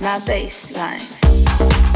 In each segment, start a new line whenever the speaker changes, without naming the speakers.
my bassline.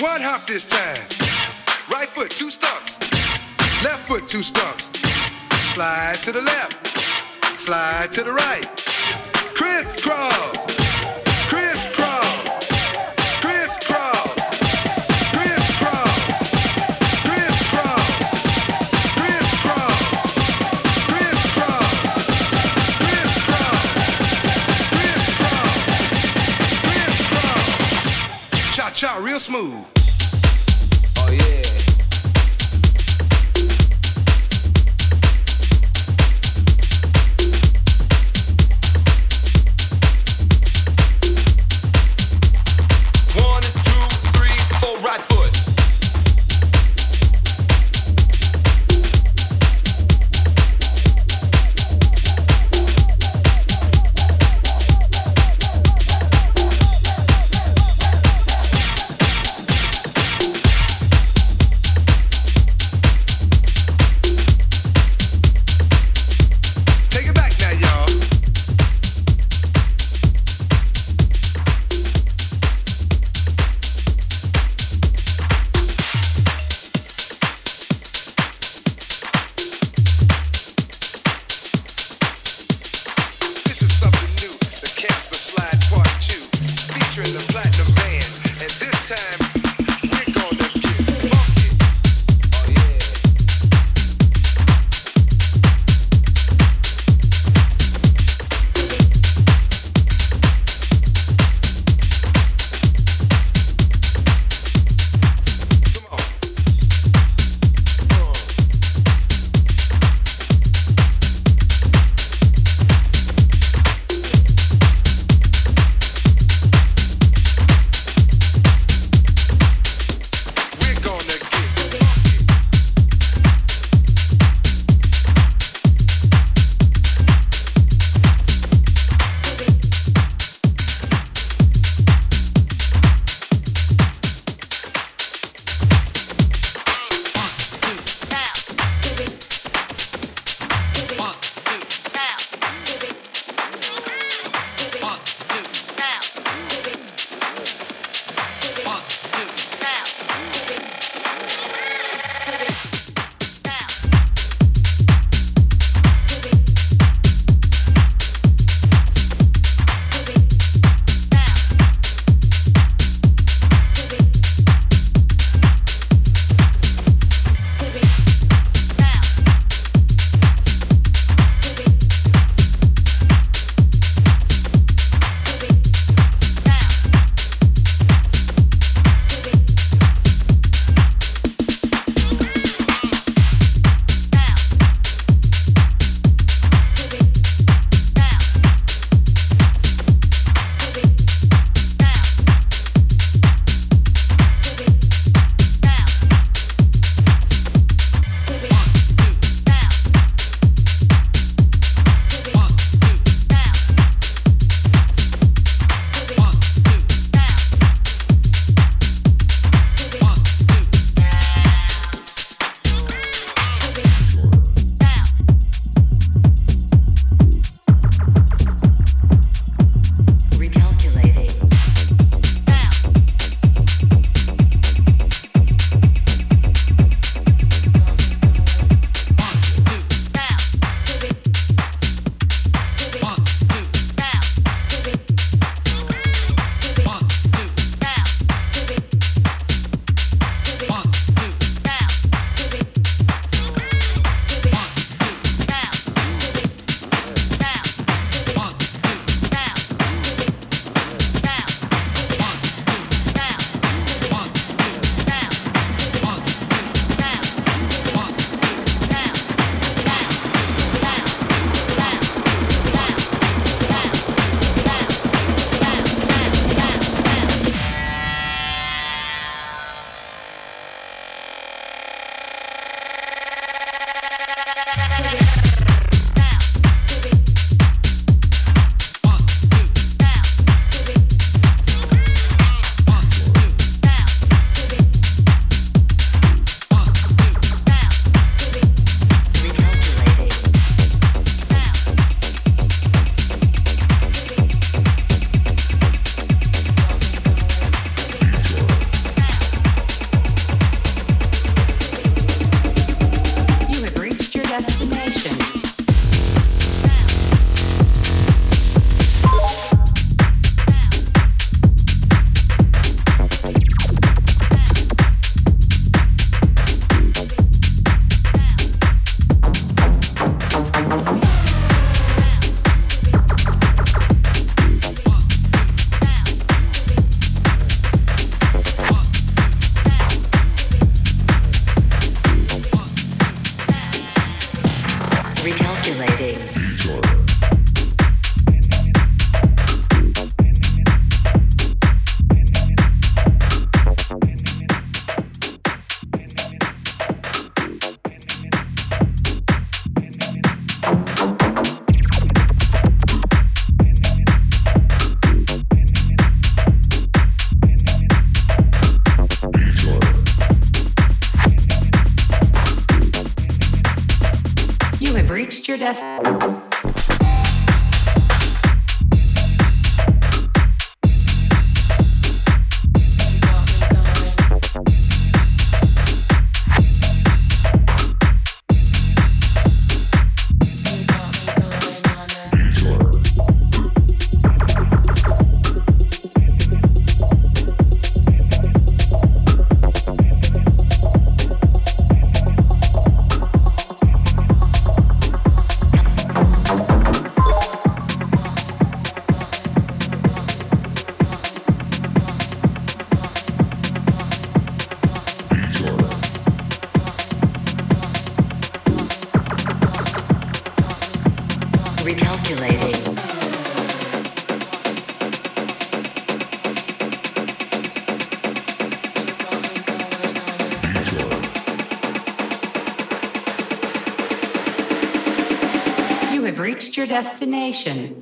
One hop this time. Right foot, two stumps. Left foot, two stumps. Slide to the left. Slide to the
right. Crisscross. smooth.
Destination.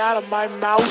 Out of my mouth.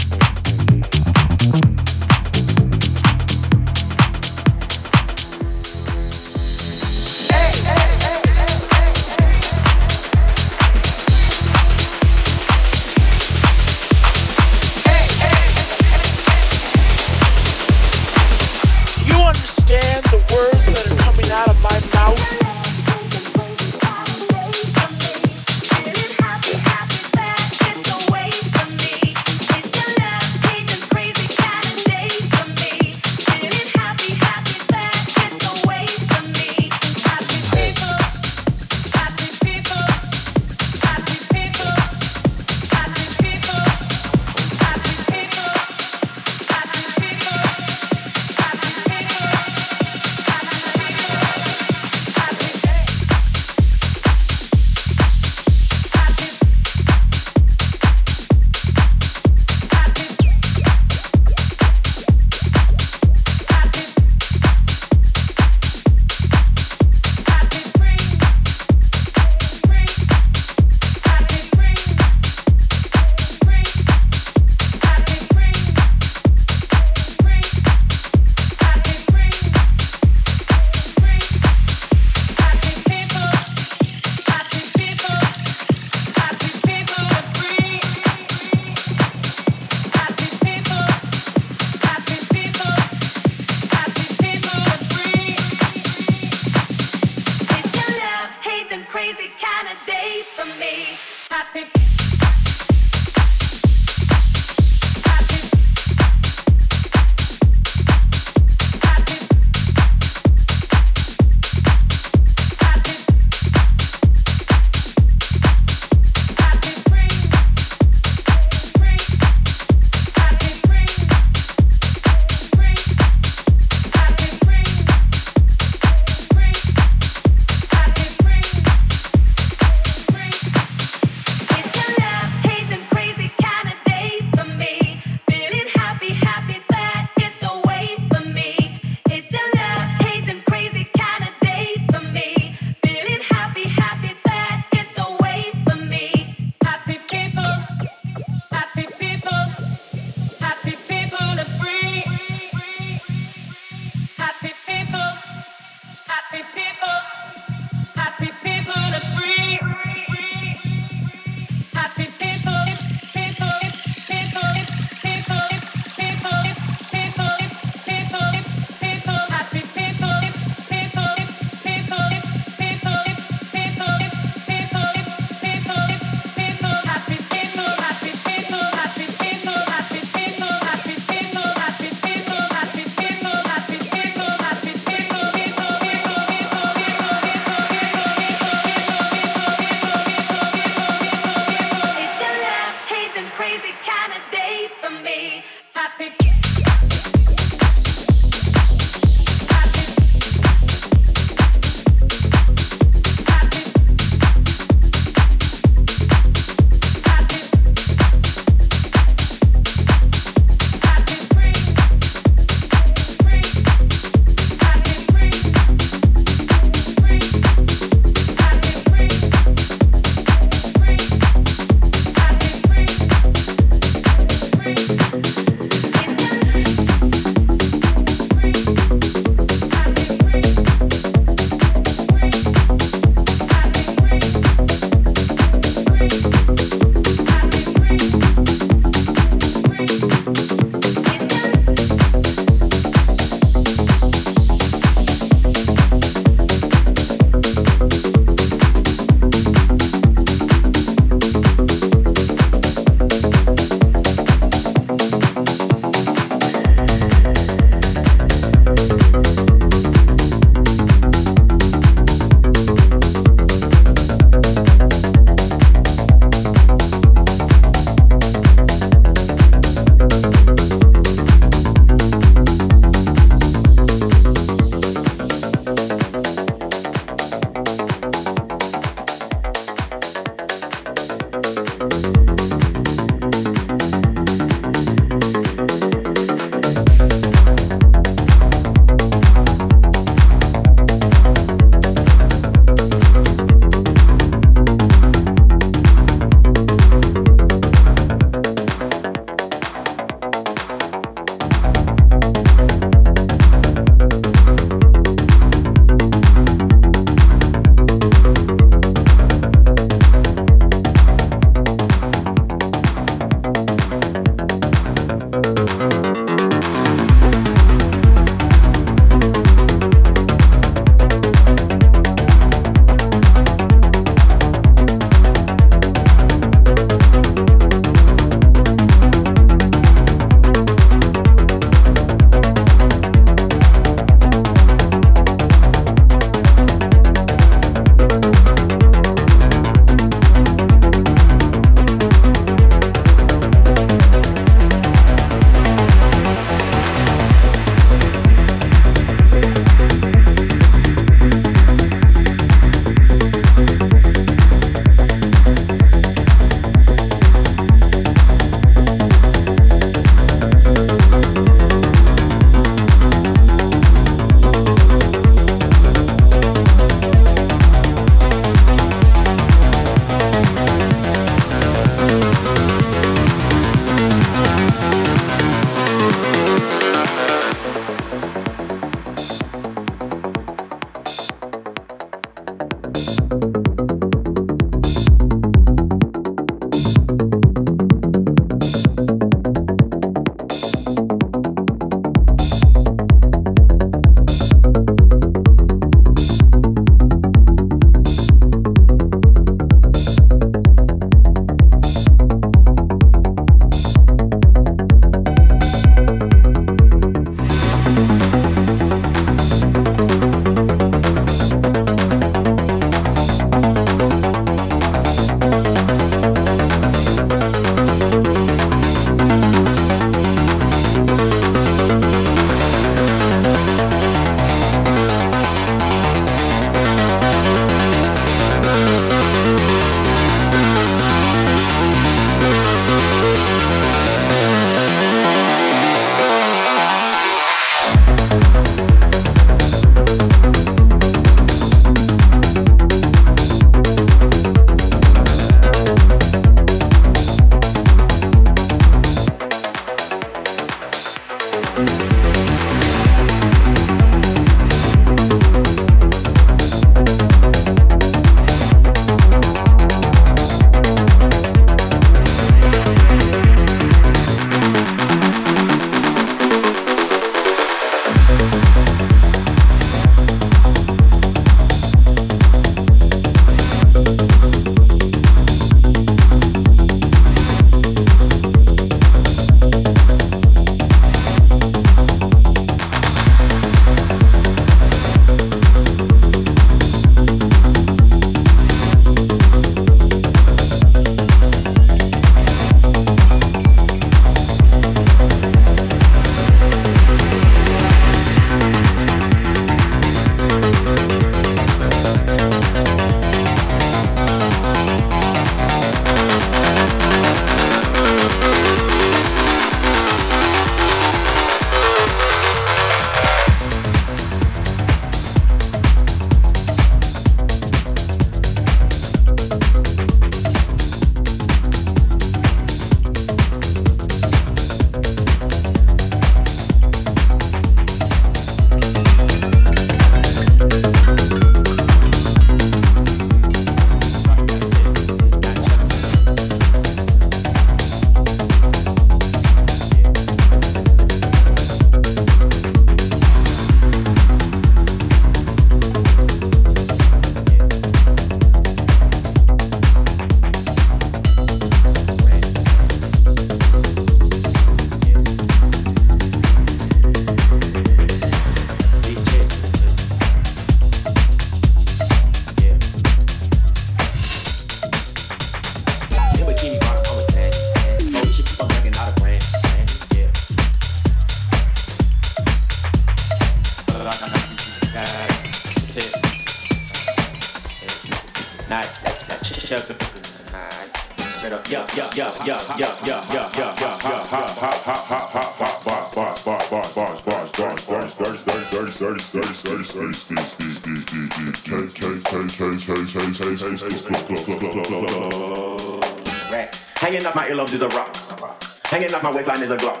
Waistline is a glock.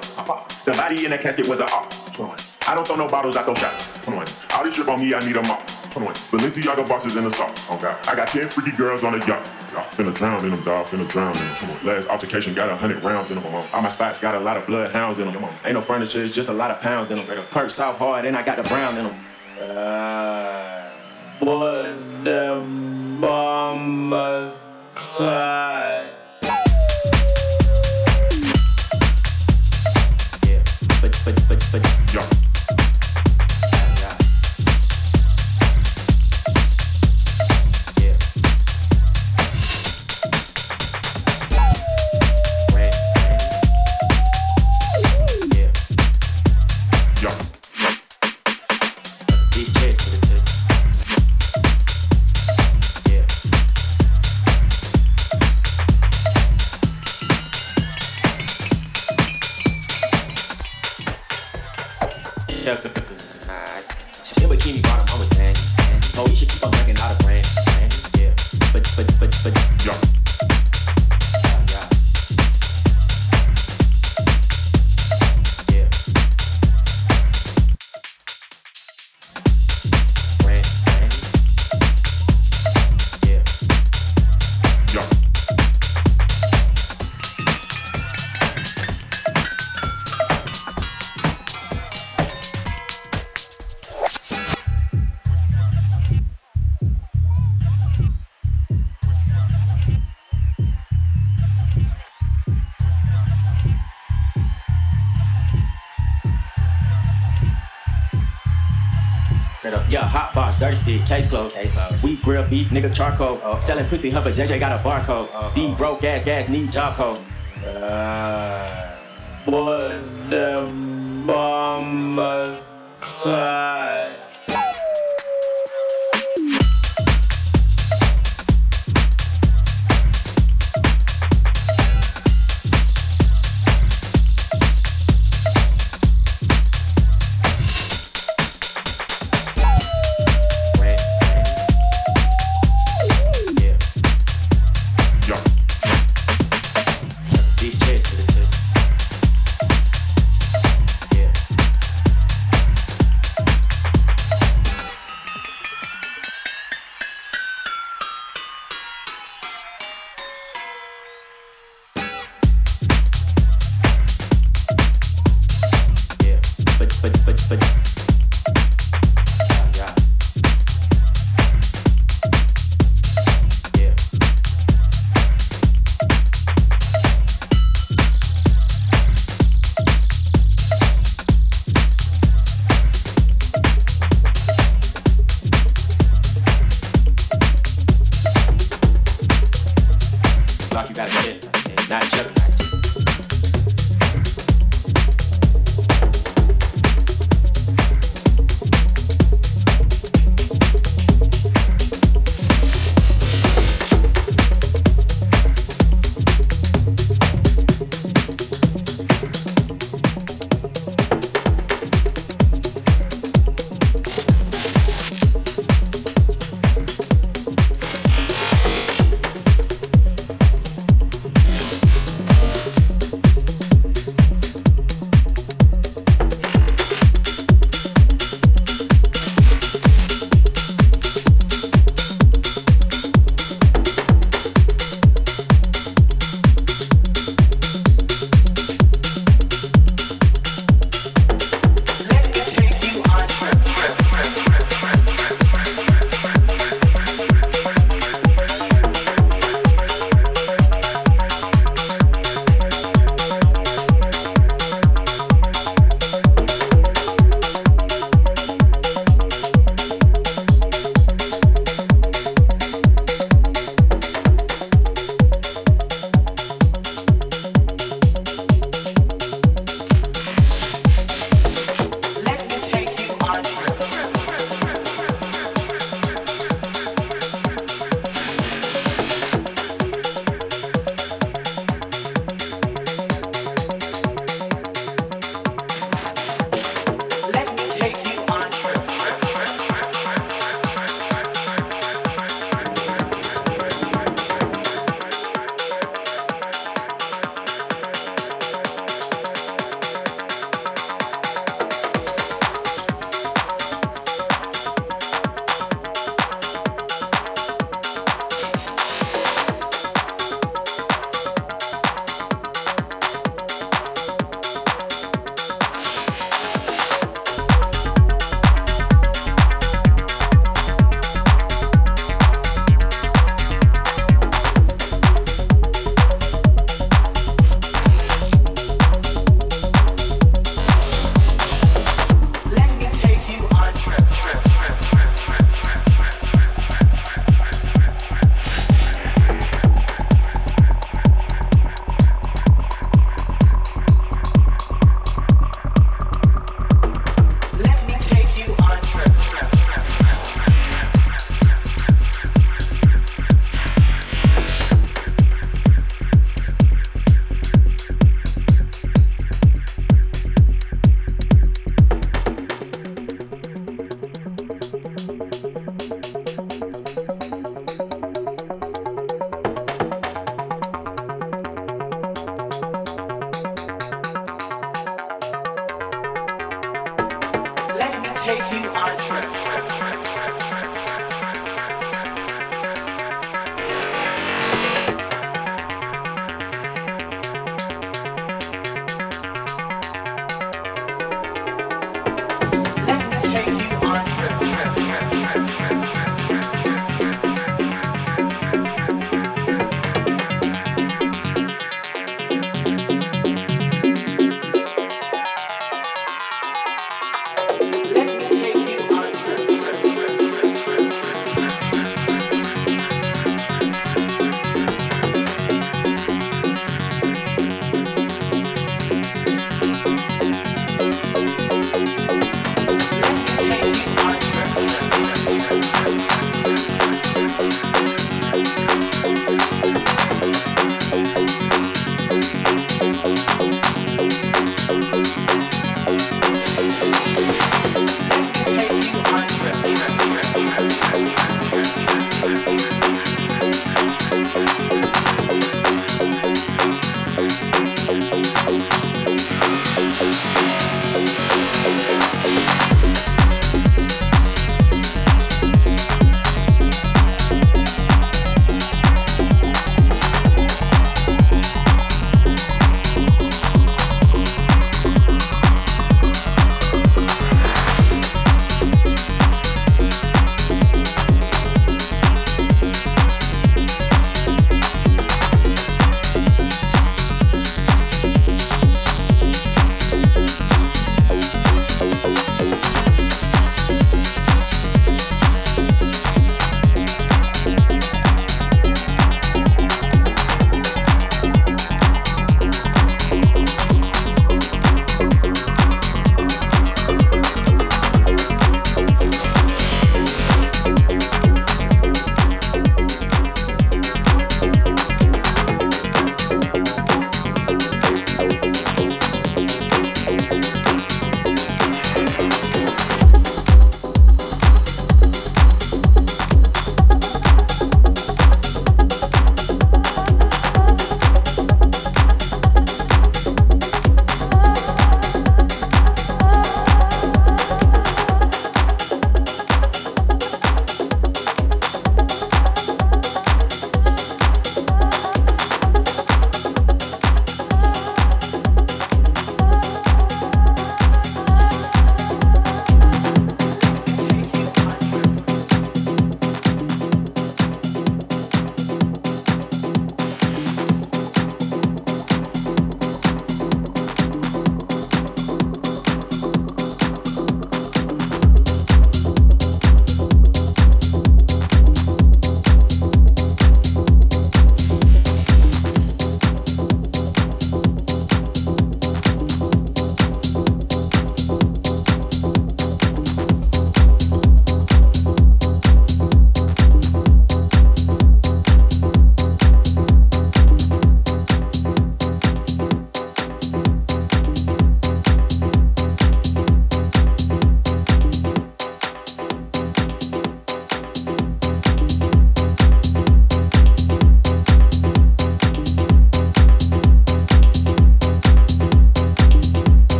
The body in the casket was a op. I don't throw no bottles, I throw shots. All this drip on me, I need a mop. Balenciaga bosses in the sauce. Okay. Oh, I got 10 freaky girls on a yacht. Finna drown in them, dog. Finna drown in them. Last altercation got a hundred rounds in them. All my spots got a lot of bloodhounds in them. Ain't no furniture, it's just a lot of pounds in them. Perk soft hard, and I got the brown in them. Case closed. Case closed. We grill beef, nigga charcoal. Selling pussy, her, JJ got a barcode. Oh, These broke ass gas need job code. Uh, what the cry.